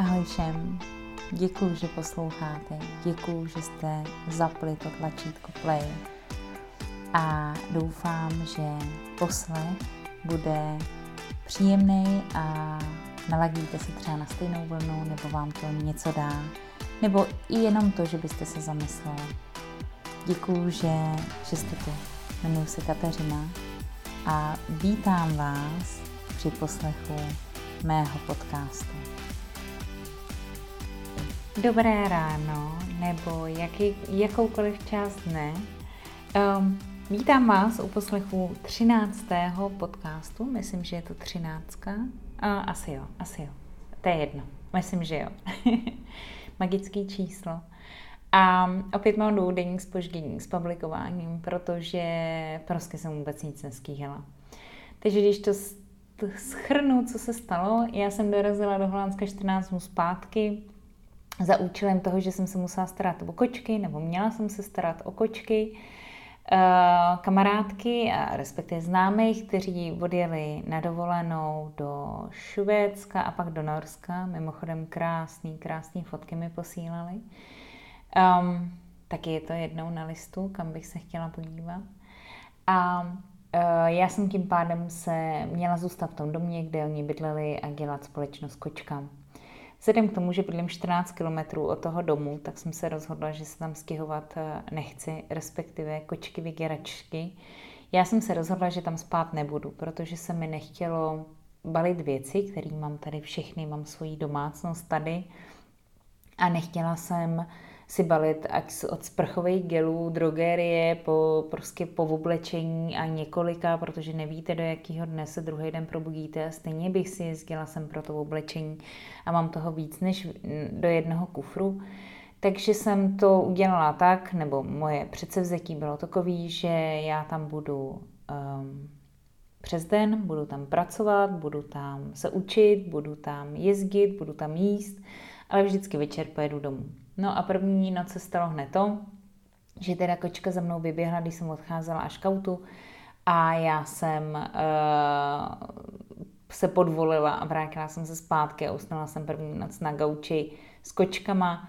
Ahoj všem, děkuji, že posloucháte, děkuji, že jste zapli to tlačítko play a doufám, že poslech bude příjemný a naladíte se třeba na stejnou vlnu, nebo vám to něco dá, nebo i jenom to, že byste se zamysleli. Děkuji, že, že jste tu. Jmenuji se Kateřina a vítám vás při poslechu mého podcastu. Dobré ráno, nebo jaký, jakoukoliv část dne. Um, vítám vás u poslechu 13. podcastu, myslím, že je to 13. Uh, asi jo, asi jo. To je jedno, myslím, že jo. Magický číslo. A opět mám dvoudenní spoždění s publikováním, protože prostě jsem vůbec nic neskýhala. Takže když to schrnu, co se stalo, já jsem dorazila do Holandska 14 dnů zpátky, za účelem toho, že jsem se musela starat o kočky, nebo měla jsem se starat o kočky, eh, kamarádky a respektive známých, kteří odjeli na dovolenou do Švédska a pak do Norska. Mimochodem krásný, krásný fotky mi posílali. Um, taky je to jednou na listu, kam bych se chtěla podívat. A uh, já jsem tím pádem se měla zůstat v tom domě, kde oni bydleli a dělat společnost kočkám. Vzhledem k tomu, že bydlím 14 kilometrů od toho domu, tak jsem se rozhodla, že se tam stěhovat eh, nechci, respektive kočky vyděračky. Já jsem se rozhodla, že tam spát nebudu, protože se mi nechtělo balit věci, které mám tady všechny, mám svoji domácnost tady a nechtěla jsem si balit ať od sprchových gelů, drogerie, po, prostě po oblečení a několika, protože nevíte, do jakého dne se druhý den probudíte a stejně bych si jezdila sem pro to oblečení a mám toho víc než do jednoho kufru. Takže jsem to udělala tak, nebo moje předsevzetí bylo takový, že já tam budu um, přes den, budu tam pracovat, budu tam se učit, budu tam jezdit, budu tam jíst, ale vždycky večer pojedu domů. No a první noc se stalo hned to, že teda kočka za mnou vyběhla, když jsem odcházela až kautu a já jsem uh, se podvolila a vrátila jsem se zpátky a usnula jsem první noc na gauči s kočkama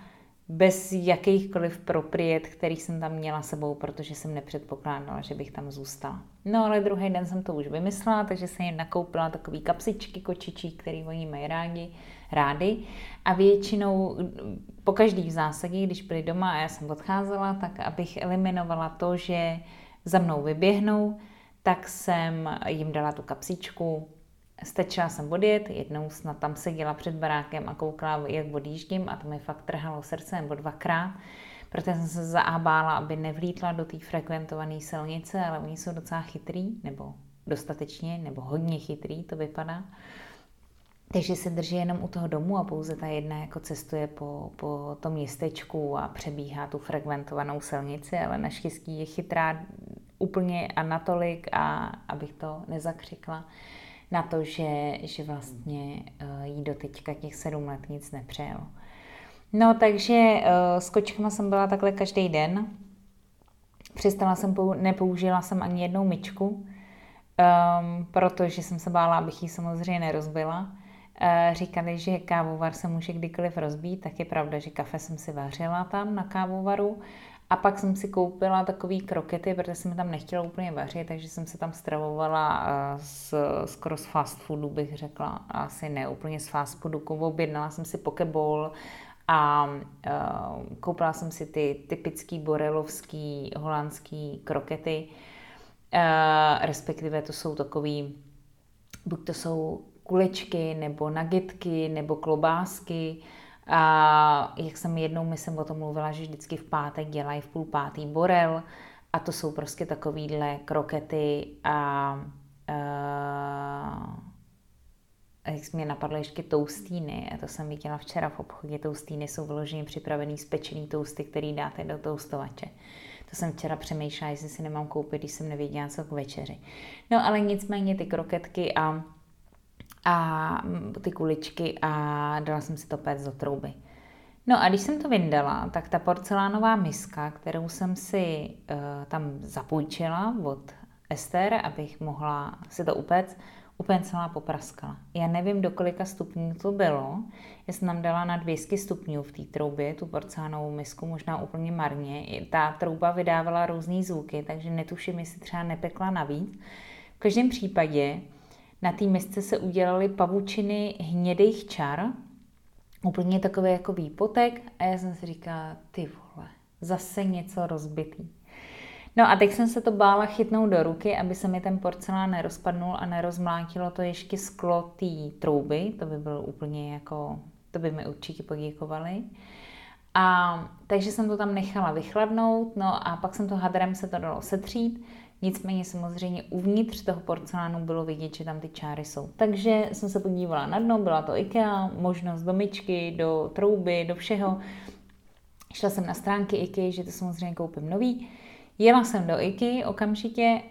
bez jakýchkoliv propriet, který jsem tam měla sebou, protože jsem nepředpokládala, že bych tam zůstala. No ale druhý den jsem to už vymyslela, takže jsem jim nakoupila takový kapsičky kočičí, který oni mají rádi, rády. A většinou po každý v zásadě, když byli doma a já jsem odcházela, tak abych eliminovala to, že za mnou vyběhnou, tak jsem jim dala tu kapsičku, Stačila jsem odjet, jednou snad tam seděla před barákem a koukala, jak odjíždím a to mi fakt trhalo srdce, nebo dvakrát, protože jsem se zaábála, aby nevlítla do té frekventované silnice, ale oni jsou docela chytrý, nebo dostatečně, nebo hodně chytrý, to vypadá. Takže se drží jenom u toho domu a pouze ta jedna jako cestuje po, po tom městečku a přebíhá tu frekventovanou silnici, ale naštěstí je chytrá úplně a natolik, a abych to nezakřikla, na to, že, že vlastně uh, jí do teďka těch sedm let nic nepřejelo. No takže uh, s kočkama jsem byla takhle každý den. Přestala jsem, nepoužila jsem ani jednou myčku, um, protože jsem se bála, abych ji samozřejmě nerozbila. Uh, říkali, že kávovar se může kdykoliv rozbít, tak je pravda, že kafe jsem si vařila tam na kávovaru a pak jsem si koupila takový krokety, protože jsem tam nechtěla úplně vařit, takže jsem se tam stravovala z, eh, skoro z fast foodu, bych řekla. Asi ne úplně z fast foodu. Objednala jsem si pokeball a uh, koupila jsem si ty typický borelovský holandský krokety. Uh, respektive to jsou takový, buď to jsou kulečky, nebo nagitky, nebo klobásky, a jak jsem jednou, myslím, o tom mluvila, že vždycky v pátek dělají v půl pátý borel a to jsou prostě takovýhle krokety a, a jak mě napadlo ještě toustíny, a to jsem viděla včera v obchodě, toustíny jsou vyloženě připravený z pečený tousty, který dáte do toustovače. To jsem včera přemýšlela, jestli si nemám koupit, když jsem nevěděla, co k večeři. No ale nicméně ty kroketky a a ty kuličky a dala jsem si to péct do trouby. No a když jsem to vyndala, tak ta porcelánová miska, kterou jsem si uh, tam zapůjčila od Ester, abych mohla si to upéct, úplně celá popraskala. Já nevím, do kolika stupňů to bylo. Já jsem tam dala na 200 stupňů v té troubě, tu porcelánovou misku, možná úplně marně. Ta trouba vydávala různé zvuky, takže netuším, jestli třeba nepekla navíc. V každém případě na té misce se udělaly pavučiny hnědých čar, úplně takový jako výpotek a já jsem si říkala, ty vole, zase něco rozbitý. No a teď jsem se to bála chytnout do ruky, aby se mi ten porcelán nerozpadnul a nerozmlátilo to ještě sklo té trouby, to by bylo úplně jako, to by mi určitě poděkovali. A takže jsem to tam nechala vychladnout, no a pak jsem to hadrem se to dalo setřít, nicméně samozřejmě uvnitř toho porcelánu bylo vidět, že tam ty čáry jsou. Takže jsem se podívala na dno, byla to IKEA, možnost do myčky, do trouby, do všeho. Šla jsem na stránky IKEA, že to samozřejmě koupím nový. Jela jsem do IKEA okamžitě,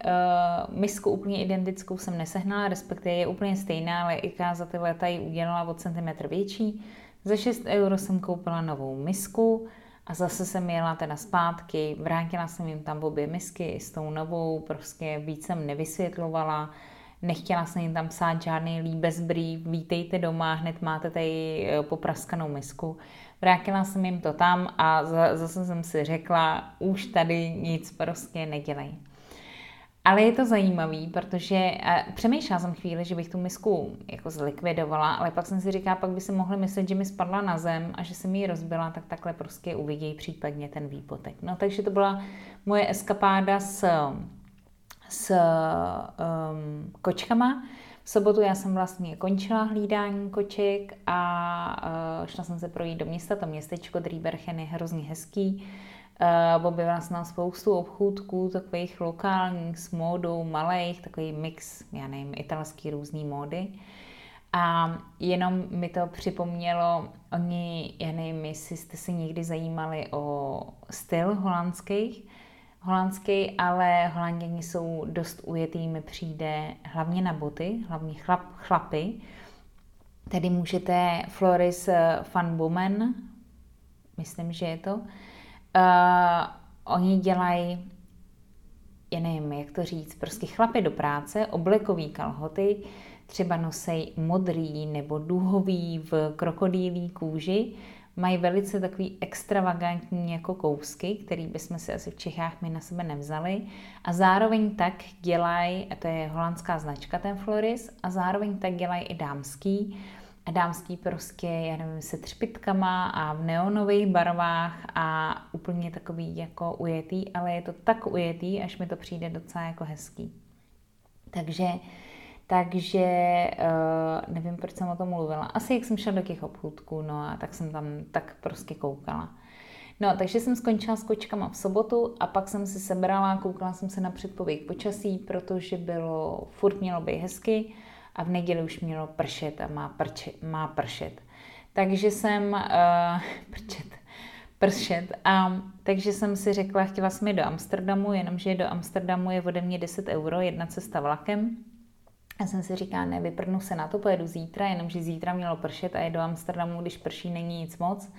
uh, misku úplně identickou jsem nesehnala, respektive je úplně stejná, ale IKEA za ty leta ji udělala o centimetr větší. Za 6 euro jsem koupila novou misku a zase jsem jela teda zpátky, vrátila jsem jim tam obě misky s tou novou, prostě víc jsem nevysvětlovala, nechtěla jsem jim tam psát žádný líbezbrý, vítejte doma, hned máte tady eh, popraskanou misku. Vrátila jsem jim to tam a zase jsem si řekla, už tady nic prostě nedělej. Ale je to zajímavý, protože přemýšlela jsem chvíli, že bych tu misku jako zlikvidovala, ale pak jsem si říkala, pak by si mohli myslet, že mi spadla na zem a že jsem ji rozbila, tak takhle prostě uvidějí případně ten výpotek. No takže to byla moje eskapáda s, s um, kočkama. V sobotu já jsem vlastně končila hlídání koček a uh, šla jsem se projít do města. To městečko Drýberchen je hrozně hezký. Uh, objevila jsem tam spoustu obchůdků, takových lokálních s módou, malých, takový mix, já nevím, italský různý módy. A jenom mi to připomnělo, oni, já nevím, jestli jste se někdy zajímali o styl holandských, holandský, ale holanděni jsou dost ujetý, mi přijde hlavně na boty, hlavně chlap, chlapy. Tady můžete Floris van Bomen, myslím, že je to. Uh, oni dělají, já nevím, jak to říct, prostě chlapy do práce, oblekový kalhoty, třeba nosej modrý nebo duhový v krokodýlí kůži, mají velice takový extravagantní jako kousky, který bychom si asi v Čechách my na sebe nevzali. A zároveň tak dělají, a to je holandská značka ten Floris, a zároveň tak dělají i dámský. A dámský prostě, já nevím, se třpitkama a v neonových barvách a úplně takový jako ujetý, ale je to tak ujetý, až mi to přijde docela jako hezký. Takže takže uh, nevím, proč jsem o tom mluvila. Asi jak jsem šla do těch obchůdků, no a tak jsem tam tak prostě koukala. No, takže jsem skončila s kočkama v sobotu a pak jsem si sebrala, koukala jsem se na předpověď počasí, protože bylo, furt mělo být hezky a v neděli už mělo pršet a má, prče, má pršet. Takže jsem, uh, prčet, pršet. A takže jsem si řekla, chtěla jsem jít do Amsterdamu, jenomže do Amsterdamu je ode mě 10 euro, jedna cesta vlakem. Já jsem si říkala, ne, vyprdnu se na to, pojedu zítra, jenomže zítra mělo pršet a je do Amsterdamu, když prší, není nic moc.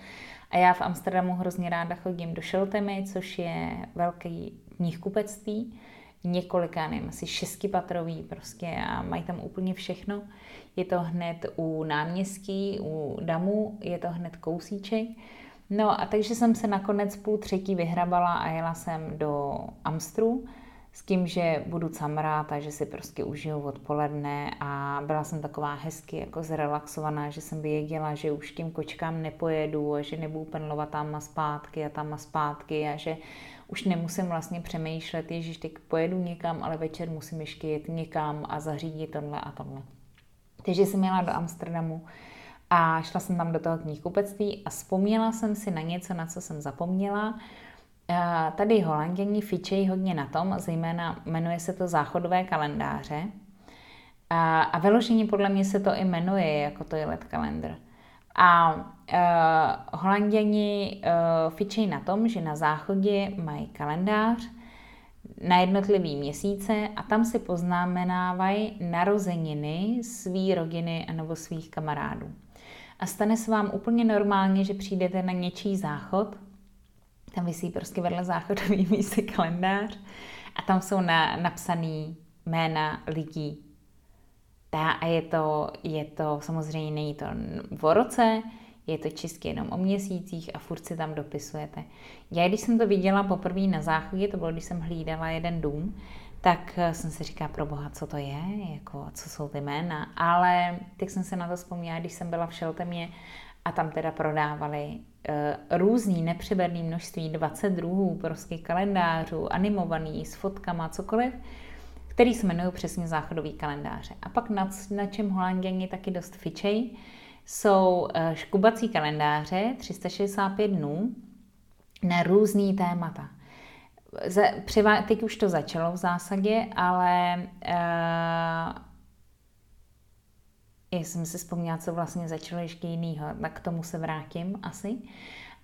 A já v Amsterdamu hrozně ráda chodím do Šeltemy, což je velký knihkupectví, několika, nevím, asi šestipatrový prostě a mají tam úplně všechno. Je to hned u náměstí, u Damu, je to hned kousíček. No a takže jsem se nakonec půl třetí vyhrabala a jela jsem do Amstru s tím, že budu camrát a že si prostě užiju odpoledne a byla jsem taková hezky jako zrelaxovaná, že jsem věděla, že už tím kočkám nepojedu a že nebudu penlovat tam a zpátky a tam a zpátky a že už nemusím vlastně přemýšlet, ježiš, teď pojedu někam, ale večer musím ještě jet někam a zařídit tohle a tohle. Takže jsem jela do Amsterdamu a šla jsem tam do toho knihkupectví a vzpomněla jsem si na něco, na co jsem zapomněla Tady holanděni fičejí hodně na tom, zejména jmenuje se to záchodové kalendáře. A, a vyložení podle mě se to i jmenuje jako toilet kalendr. A uh, holanděni uh, fičejí na tom, že na záchodě mají kalendář na jednotlivý měsíce a tam si poznamenávají narozeniny svý rodiny nebo svých kamarádů. A stane se vám úplně normálně, že přijdete na něčí záchod tam vysí prostě vedle záchodový místy kalendář a tam jsou na, napsaný jména lidí. Ta, a je to, je to, samozřejmě není to v roce, je to čistě jenom o měsících a furt si tam dopisujete. Já, když jsem to viděla poprvé na záchodě, to bylo, když jsem hlídala jeden dům, tak jsem si říkala, pro boha, co to je, jako, co jsou ty jména. Ale teď jsem se na to vzpomněla, když jsem byla v Šeltemě a tam teda prodávali uh, různý nepřeberný množství, 20 druhů prostě kalendářů, animovaný, s fotkama, cokoliv, který se jmenují přesně záchodový kalendáře. A pak na, na čem Holanděni taky dost fičej, jsou uh, škubací kalendáře, 365 dnů, na různý témata. Teď už to začalo v zásadě, ale uh, já jsem si vzpomněla, co vlastně začalo ještě jinýho, tak k tomu se vrátím asi.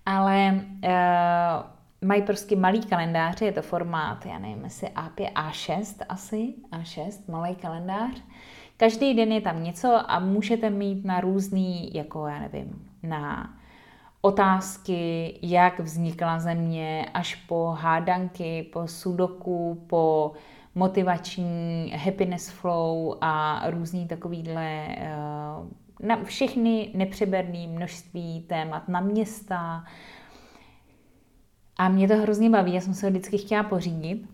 Ale uh, mají prostě malý kalendáře, je to formát, já nevím, jestli A5, A6 asi, A6, malý kalendář. Každý den je tam něco a můžete mít na různý, jako já nevím, na otázky, jak vznikla země, až po hádanky, po sudoku, po motivační happiness flow a různý takovýhle eh, na všechny nepřeberný množství témat na města. A mě to hrozně baví, já jsem se ho vždycky chtěla pořídit,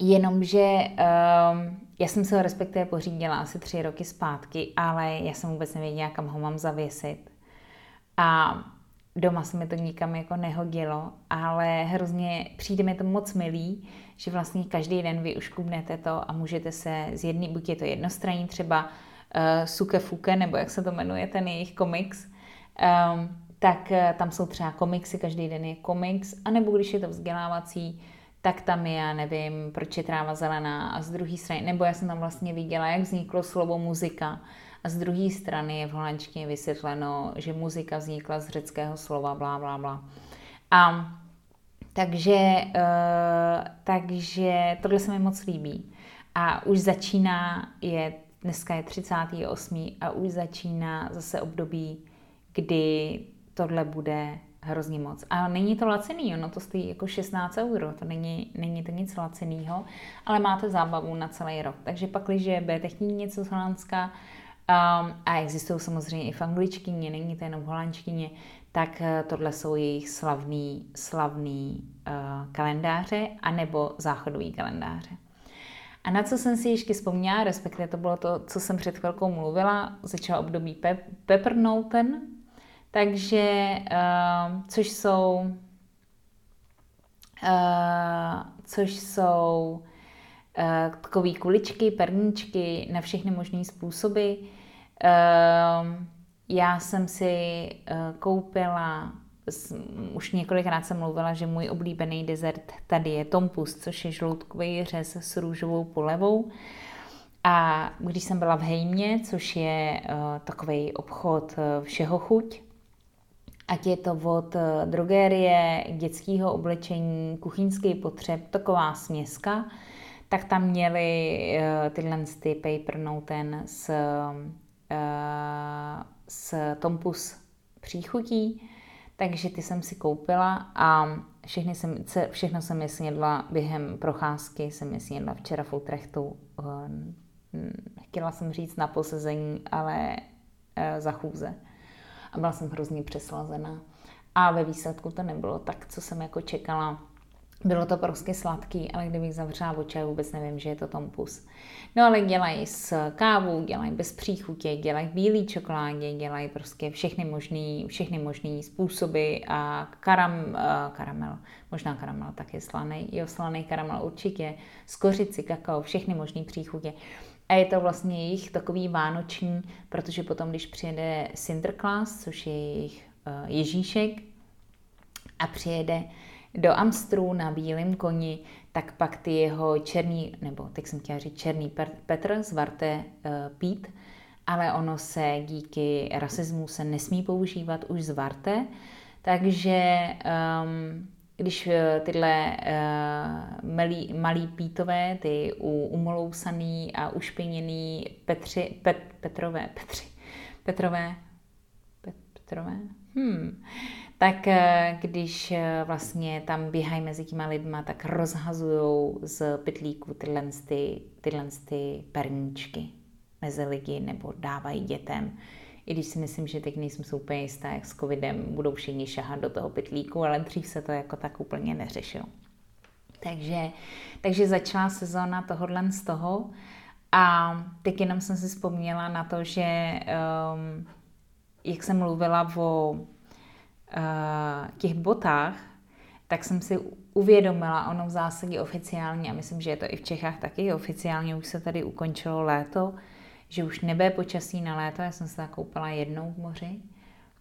jenomže um, já jsem se ho respektive pořídila asi tři roky zpátky, ale já jsem vůbec nevěděla, kam ho mám zavěsit. A doma se mi to nikam jako nehodilo, ale hrozně přijde mi to moc milý, že vlastně každý den vy už kubnete to a můžete se z jedné, buď je to jednostranní třeba uh, Suke Fuke, nebo jak se to jmenuje, ten jejich komiks, um, tak uh, tam jsou třeba komiksy, každý den je komiks, anebo když je to vzdělávací, tak tam je, já nevím, proč je tráva zelená a z druhé strany, nebo já jsem tam vlastně viděla, jak vzniklo slovo muzika a z druhé strany je v holandštině vysvětleno, že muzika vznikla z řeckého slova blá, blá, blá. A takže, uh, takže tohle se mi moc líbí. A už začíná, je, dneska je 38. a už začíná zase období, kdy tohle bude hrozně moc. A není to lacený, ono to stojí jako 16 euro, to není, není to nic laceného, ale máte zábavu na celý rok. Takže pak, když budete chtít něco z Holandska, um, a existují samozřejmě i v angličtině, není to jenom v holandštině, tak eh, tohle jsou jejich slavný, slavný uh, kalendáře anebo záchodový kalendáře. A na co jsem si ještě vzpomněla, respektive to bylo to, co jsem před chvilkou mluvila, začala období Pe- Peppernoten, takže, uh, což jsou, uh, což jsou uh, takové kuličky, perničky na všechny možné způsoby. Uh, já jsem si uh, koupila, už několikrát jsem mluvila, že můj oblíbený dezert tady je tompus, což je žloutkový řez s růžovou polevou. A když jsem byla v Hejmě, což je uh, takový obchod uh, všeho chuť, ať je to od uh, drogérie, dětského oblečení, kuchyňský potřeb, taková směska, tak tam měli uh, tyhle ty paper noten s uh, s Tompus příchutí, takže ty jsem si koupila a všechny jsem, všechno jsem je snědla během procházky, jsem je snědla včera v Utrechtu. Eh, chtěla jsem říct na posezení, ale eh, za chůze. A byla jsem hrozně přeslazená. A ve výsledku to nebylo tak, co jsem jako čekala bylo to prostě sladký, ale kdybych zavřela oči, vůbec nevím, že je to tompus. No ale dělají s kávou, dělají bez příchutě, dělají bílý čokoládě, dělají prostě všechny možný, všechny možný způsoby a karam, uh, karamel, možná karamel taky slaný, jo, slaný karamel určitě, skořici, kakao, všechny možný příchutě. A je to vlastně jejich takový vánoční, protože potom, když přijede Sinterklaas, což je jejich uh, Ježíšek, a přijede do Amstru na bílém koni, tak pak ty jeho černý, nebo teď jsem chtěla říct černý Petr z Varte uh, Pít, ale ono se díky rasismu se nesmí používat už z Varte, takže um, když eh, tyhle uh, malý, malý pítové, ty umolousaný a ušpiněný Petři, Pet, Petrové, Petři, Petrové, Pet, Petrové, hmm, tak eh, když vlastně tam běhají mezi těma lidma, tak rozhazují z pytlíku tyhle, ty, tyhle ty perníčky. mezi lidi nebo dávají dětem. I když si myslím, že teď nejsem si úplně jistá, jak s covidem budou všichni šahat do toho pytlíku, ale dřív se to jako tak úplně neřešilo. Takže, takže začala sezóna tohohle z toho a teď jenom jsem si vzpomněla na to, že um, jak jsem mluvila o uh, těch botách, tak jsem si uvědomila, ono v zásadě oficiálně, a myslím, že je to i v Čechách taky, oficiálně už se tady ukončilo léto, že už nebude počasí na léto, já jsem se tak koupala jednou v moři,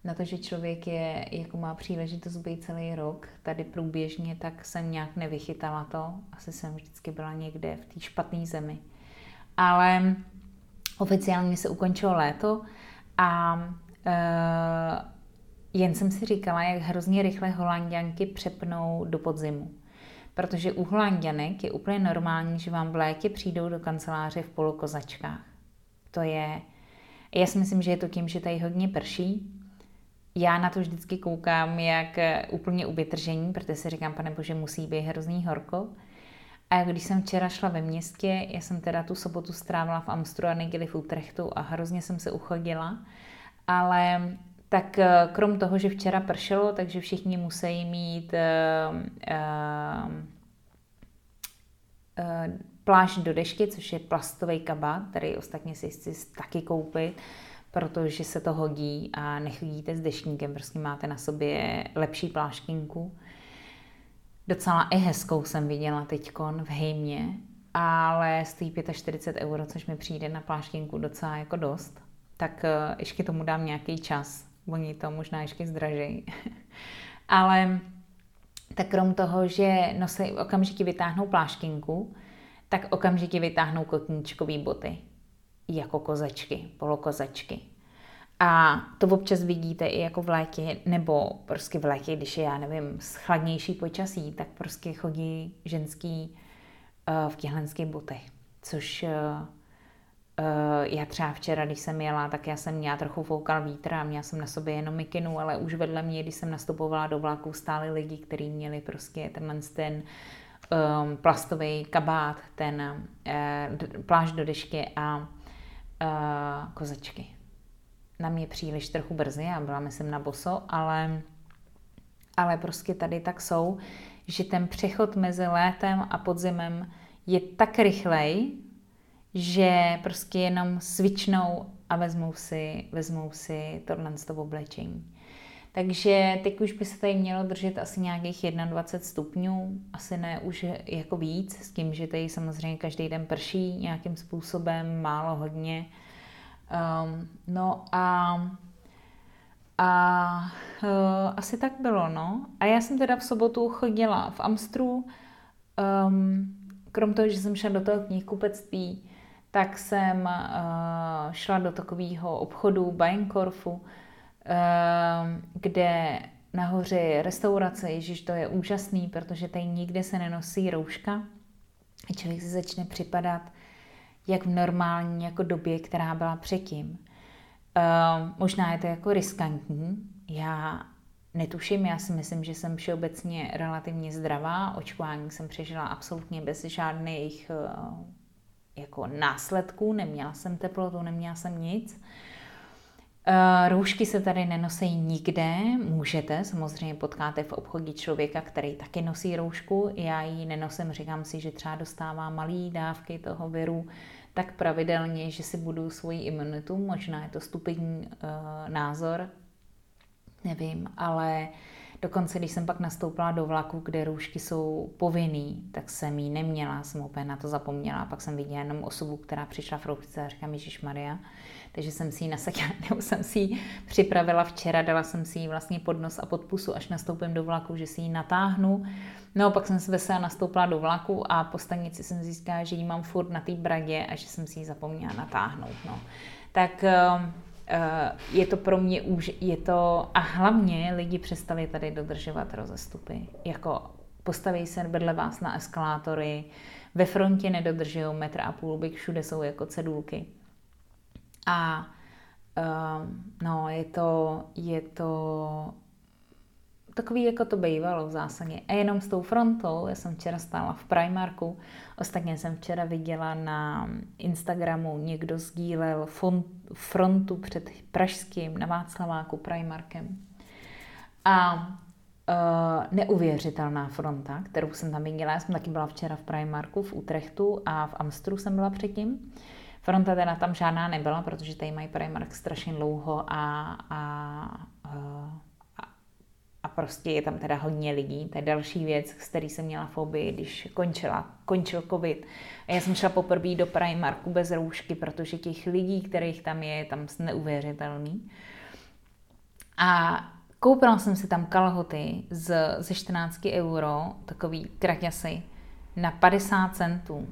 na to, že člověk je, jako má příležitost být celý rok tady průběžně, tak jsem nějak nevychytala to. Asi jsem vždycky byla někde v té špatné zemi. Ale oficiálně se ukončilo léto a uh, jen jsem si říkala, jak hrozně rychle holanděnky přepnou do podzimu. Protože u holanděnek je úplně normální, že vám v létě přijdou do kanceláře v polokozačkách. To je, já si myslím, že je to tím, že tady hodně prší. Já na to vždycky koukám jak úplně u vytržení, protože si říkám, pane bože, musí být hrozný horko. A když jsem včera šla ve městě, já jsem teda tu sobotu strávila v Amstru a v Utrechtu a hrozně jsem se uchodila, ale tak eh, krom toho, že včera pršelo, takže všichni musí mít uh, uh, plášť do dešky, což je plastový kabát, který ostatně si chci taky koupit, protože se to hodí a nechodíte s deštníkem, prostě máte na sobě lepší pláštěnku. Docela i hezkou jsem viděla teďkon v hejmě, ale stojí 45 euro, což mi přijde na pláštěnku docela jako dost. Tak ještě tomu dám nějaký čas, Oni to možná ještě zdražejí. Ale tak krom toho, že nosí, okamžitě vytáhnou pláškinku, tak okamžitě vytáhnou kotníčkové boty. Jako kozačky, polokozačky. A to občas vidíte i jako v létě, nebo prostě v létě, když je, já nevím, chladnější počasí, tak prostě chodí ženský uh, v těchlenských botech, což uh, Uh, já třeba včera, když jsem jela, tak já jsem měla trochu foukal vítr a měla jsem na sobě jenom mikinu, ale už vedle mě, když jsem nastupovala do vlaku, stáli lidi, kteří měli prostě tenhle ten um, plastový kabát, ten uh, pláž do dešky a uh, kozačky. Na mě příliš trochu brzy, já byla myslím na boso, ale, ale prostě tady tak jsou, že ten přechod mezi létem a podzimem je tak rychlej, že prostě jenom svičnou a vezmou si, vezmou si tohle z toho oblečení. Takže teď už by se tady mělo držet asi nějakých 21 stupňů, asi ne už jako víc, s tím, že tady samozřejmě každý den prší nějakým způsobem, málo, hodně. Um, no a, a uh, asi tak bylo, no. A já jsem teda v sobotu chodila v Amstru, um, krom toho, že jsem šla do toho knihkupectví, tak jsem uh, šla do takového obchodu Bajenkorfu, kde nahoře je restaurace, ježiš, to je úžasný, protože tady nikde se nenosí rouška a člověk si začne připadat jak v normální jako době, která byla předtím. Uh, možná je to jako riskantní, já netuším, já si myslím, že jsem všeobecně relativně zdravá, očkování jsem přežila absolutně bez žádných uh, jako následků, neměla jsem teplotu, neměla jsem nic. Eh, roušky se tady nenosí nikde, můžete, samozřejmě potkáte v obchodě člověka, který taky nosí roušku, já ji nenosím, říkám si, že třeba dostává malé dávky toho viru, tak pravidelně, že si budu svoji imunitu, možná je to stupidní uh, názor, nevím, ale Dokonce, když jsem pak nastoupila do vlaku, kde roušky jsou povinný, tak jsem ji neměla, jsem úplně na to zapomněla. Pak jsem viděla jenom osobu, která přišla v roušce a říkám, Maria. Takže jsem si ji nasadila, nebo jsem si ji připravila včera, dala jsem si ji vlastně pod nos a pod pusu, až nastoupím do vlaku, že si ji natáhnu. No, pak jsem se vesela nastoupila do vlaku a po stanici jsem zjistila, že ji mám furt na té bradě a že jsem si ji zapomněla natáhnout. No. Tak ehm, Eh, je to pro mě už, je to, a hlavně lidi přestali tady dodržovat rozestupy. Jako postaví se vedle vás na eskalátory, ve frontě nedodržují metr a půl, byk všude jsou jako cedulky. A uh, no, je to, je to takový, jako to bývalo v zásadě. A jenom s tou frontou, já jsem včera stála v Primarku, ostatně jsem včera viděla na Instagramu, někdo sdílel frontu před Pražským na Václaváku Primarkem. A uh, neuvěřitelná fronta, kterou jsem tam viděla. Já jsem taky byla včera v Primarku v Utrechtu a v Amstru jsem byla předtím. Fronta teda tam žádná nebyla, protože tady mají Primark strašně dlouho a, a, a, a prostě je tam teda hodně lidí. To je další věc, s který jsem měla fobii, když končila, končil covid. A já jsem šla poprvé do Primarku bez roušky, protože těch lidí, kterých tam je, je tam neuvěřitelný. A koupila jsem si tam kalhoty z, ze 14 euro, takový kraťasy, na 50 centů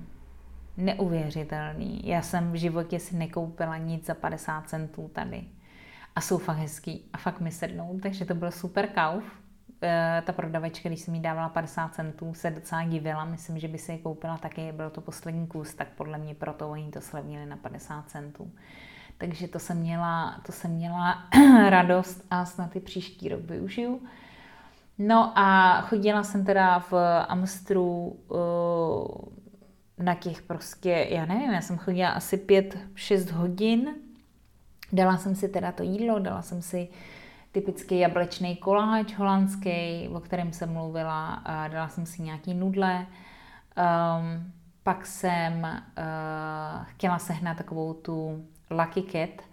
neuvěřitelný. Já jsem v životě si nekoupila nic za 50 centů tady. A jsou fakt hezký a fakt mi sednou, takže to byl super kauf. E, ta prodavačka, když jsem jí dávala 50 centů, se docela divila. Myslím, že by si je koupila taky, byl to poslední kus, tak podle mě proto oni to slevnili na 50 centů. Takže to jsem měla, to jsem měla radost a snad i příští rok využiju. No a chodila jsem teda v Amstru uh, na těch prostě, já nevím, já jsem chodila asi pět, šest hodin, dala jsem si teda to jídlo, dala jsem si typický jablečný koláč holandský, o kterém jsem mluvila, dala jsem si nějaký nudle, um, pak jsem uh, chtěla sehnat takovou tu Lucky Cat,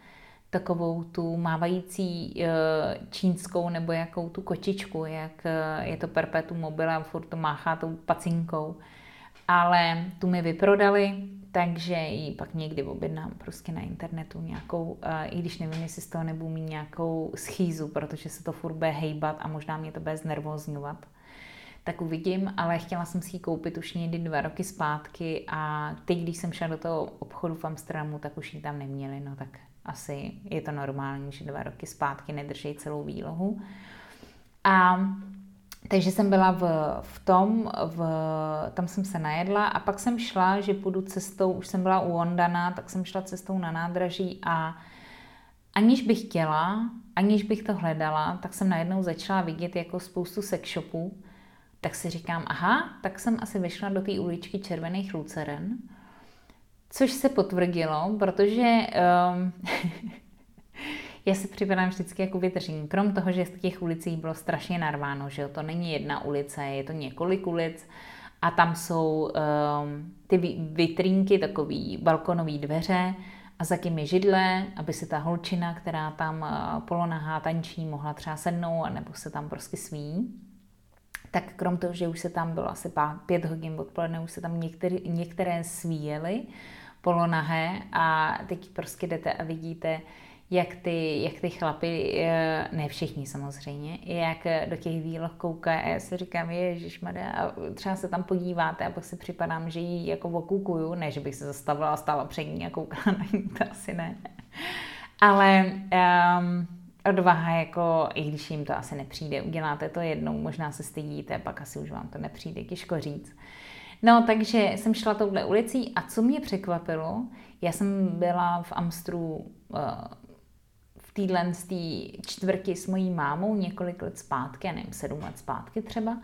takovou tu mávající uh, čínskou nebo jakou tu kočičku, jak uh, je to perpetuum mobile a furt to máchá tou pacinkou ale tu mi vyprodali, takže ji pak někdy objednám prostě na internetu nějakou, i když nevím, jestli z toho nebudu mít nějakou schýzu, protože se to furt bude hejbat a možná mě to bude znervozňovat. Tak uvidím, ale chtěla jsem si ji koupit už někdy dva roky zpátky a teď, když jsem šla do toho obchodu v Amsterdamu, tak už ji tam neměli, no tak asi je to normální, že dva roky zpátky nedrží celou výlohu. A takže jsem byla v, v tom, v, tam jsem se najedla a pak jsem šla, že půjdu cestou, už jsem byla u Ondana, tak jsem šla cestou na nádraží a aniž bych chtěla, aniž bych to hledala, tak jsem najednou začala vidět jako spoustu sex shopů, tak si říkám, aha, tak jsem asi vyšla do té uličky červených luceren, což se potvrdilo, protože um, já si připadám vždycky jako vytržení. Krom toho, že z těch ulicí bylo strašně narváno, že jo, to není jedna ulice, je to několik ulic a tam jsou um, ty vitrínky, takový balkonové dveře a za je židle, aby si ta holčina, která tam uh, polonahá tančí, mohla třeba sednout, nebo se tam prostě sví. Tak krom toho, že už se tam bylo asi pět hodin odpoledne, už se tam některé, některé svíjely polonahé a teď prostě jdete a vidíte, jak ty, jak ty chlapy, eh, ne všichni samozřejmě, jak do těch výloh koukají a já si říkám, ježišmarja, a třeba se tam podíváte a pak si připadám, že ji jako okukuju, ne, že bych se zastavila a stála před ní a koukala na ní, to asi ne. Ale um, odvaha, jako, i když jim to asi nepřijde, uděláte to jednou, možná se stydíte, pak asi už vám to nepřijde, těžko říct. No, takže jsem šla touhle ulicí a co mě překvapilo, já jsem byla v Amstru uh, téhle čtvrti s mojí mámou několik let zpátky, já nevím, sedm let zpátky třeba.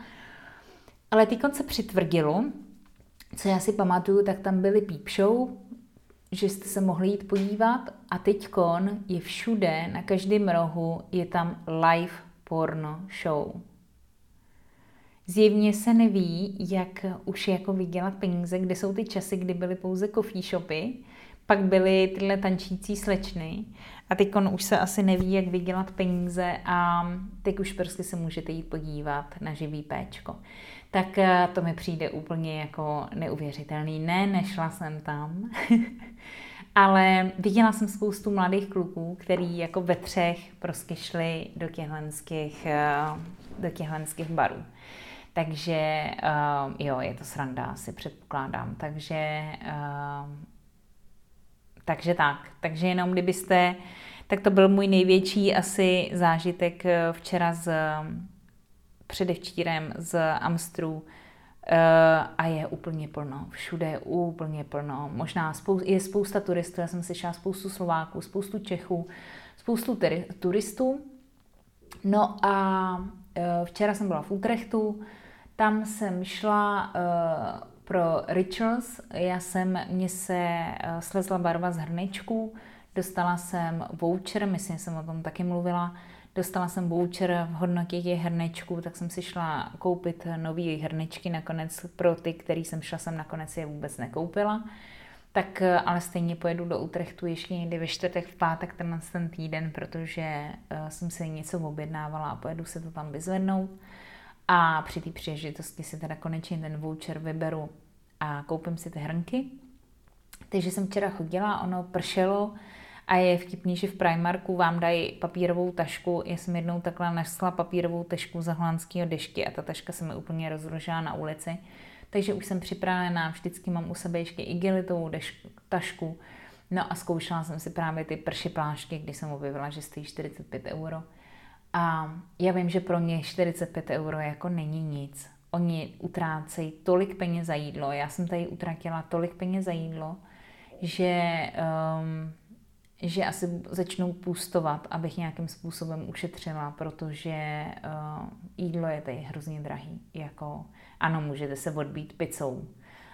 Ale ty se přitvrdilo, co já si pamatuju, tak tam byly peep show, že jste se mohli jít podívat a teďkon je všude, na každém rohu je tam live porno show. Zjevně se neví, jak už jako vydělat peníze, kde jsou ty časy, kdy byly pouze coffee shopy, pak byly tyhle tančící slečny a teď už se asi neví, jak vydělat peníze a teď už prostě se můžete jít podívat na živý péčko. Tak eh, to mi přijde úplně jako neuvěřitelný. Ne, nešla jsem tam, ale viděla jsem spoustu mladých kluků, který jako ve třech prostě šli do těchhlenských, eh, do těchhlenských barů. Takže uh, jo, je to sranda, si předpokládám. Takže takže tak. Takže jenom kdybyste, tak to byl můj největší asi zážitek eh, včera z předevčírem z Amstru eh, a je úplně plno. Všude je úplně plno. Možná je spousta turistů, já jsem slyšela spoustu Slováků, spoustu Čechů, spoustu turistů. No a včera jsem byla v Utrechtu, tam jsem šla pro rituals. Já jsem, mě se uh, slezla barva z hrnečků, dostala jsem voucher, myslím, že jsem o tom taky mluvila, dostala jsem voucher v hodnotě těch hrnečků, tak jsem si šla koupit nový hrnečky nakonec pro ty, který jsem šla, jsem nakonec je vůbec nekoupila. Tak uh, ale stejně pojedu do Utrechtu ještě někdy ve čtvrtek, v pátek tenhle ten týden, protože uh, jsem se něco objednávala a pojedu se to tam vyzvednout. A při té příležitosti si teda konečně ten voucher vyberu a koupím si ty hrnky. Takže jsem včera chodila, ono pršelo a je vtipný, že v Primarku vám dají papírovou tašku. Já jsem jednou takhle našla papírovou tašku za holandského dešky a ta taška se mi úplně rozložila na ulici. Takže už jsem připravená, vždycky mám u sebe ještě igelitovou tašku. No a zkoušela jsem si právě ty prši plášky, kdy jsem objevila, že stojí 45 euro. A já vím, že pro ně 45 euro jako není nic. Oni utrácejí tolik peněz za jídlo. Já jsem tady utratila tolik peněz za jídlo, že, um, že asi začnou půstovat, abych nějakým způsobem ušetřila, protože uh, jídlo je tady hrozně drahý. Jako, ano, můžete se odbít pizzou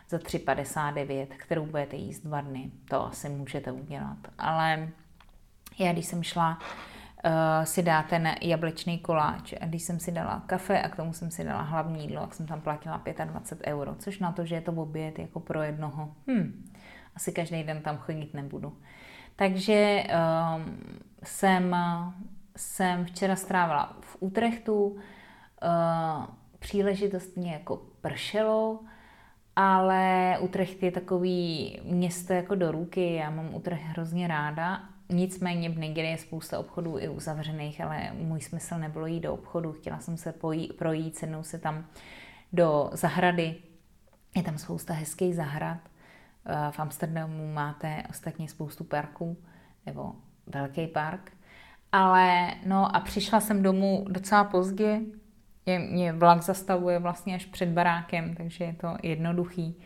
za 3,59, kterou budete jíst dva dny. To asi můžete udělat. Ale já, když jsem šla uh, si dá ten jablečný koláč. A když jsem si dala kafe a k tomu jsem si dala hlavní jídlo, tak jsem tam platila 25 euro, což na to, že je to oběd jako pro jednoho. Hm, asi každý den tam chodit nebudu. Takže um, jsem, jsem včera strávila v Utrechtu, uh, příležitostně jako pršelo, ale Utrecht je takový město jako do ruky, já mám Utrecht hrozně ráda Nicméně v Nigerii je spousta obchodů i uzavřených, ale můj smysl nebylo jít do obchodu. Chtěla jsem se pojí, projít, sednout se tam do zahrady. Je tam spousta hezkých zahrad. V Amsterdamu máte ostatně spoustu parků, nebo velký park. Ale no a přišla jsem domů docela pozdě. Je, mě vlak zastavuje vlastně až před barákem, takže je to jednoduchý.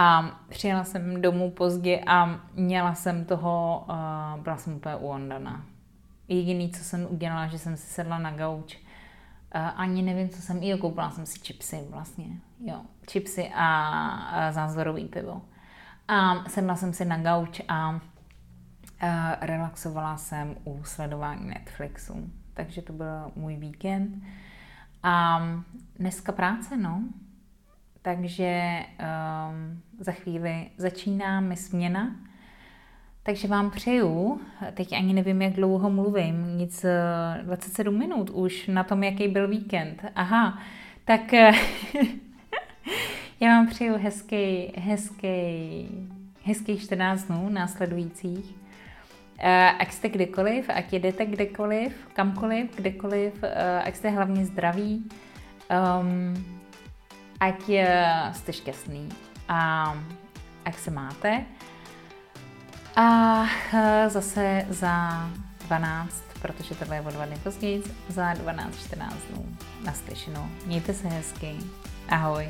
A přijela jsem domů pozdě a měla jsem toho, uh, byla jsem úplně uondaná. Jediný, co jsem udělala, že jsem si sedla na gauč. Uh, ani nevím, co jsem, jo, koupila jsem si chipsy vlastně, jo, chipsy a, a zázorový pivo. A sedla jsem si na gauč a uh, relaxovala jsem u sledování Netflixu. Takže to byl můj víkend. A dneska práce, no takže um, za chvíli začíná mi směna. Takže vám přeju, teď ani nevím, jak dlouho mluvím, nic 27 eh, minut už na tom, jaký byl víkend. Aha, tak eh, já vám přeju hezký, hezký, hezký 14 dnů následujících. Eh, ať jste kdekoliv, ať jedete kdekoliv, kamkoliv, kdekoliv, ať jste hlavně zdraví. Um, ať jste šťastný a ať se máte. A eh, zase za 12, protože tohle je o dva dny později, za 12-14 dnů naslyšenou. Mějte se hezky. Ahoj.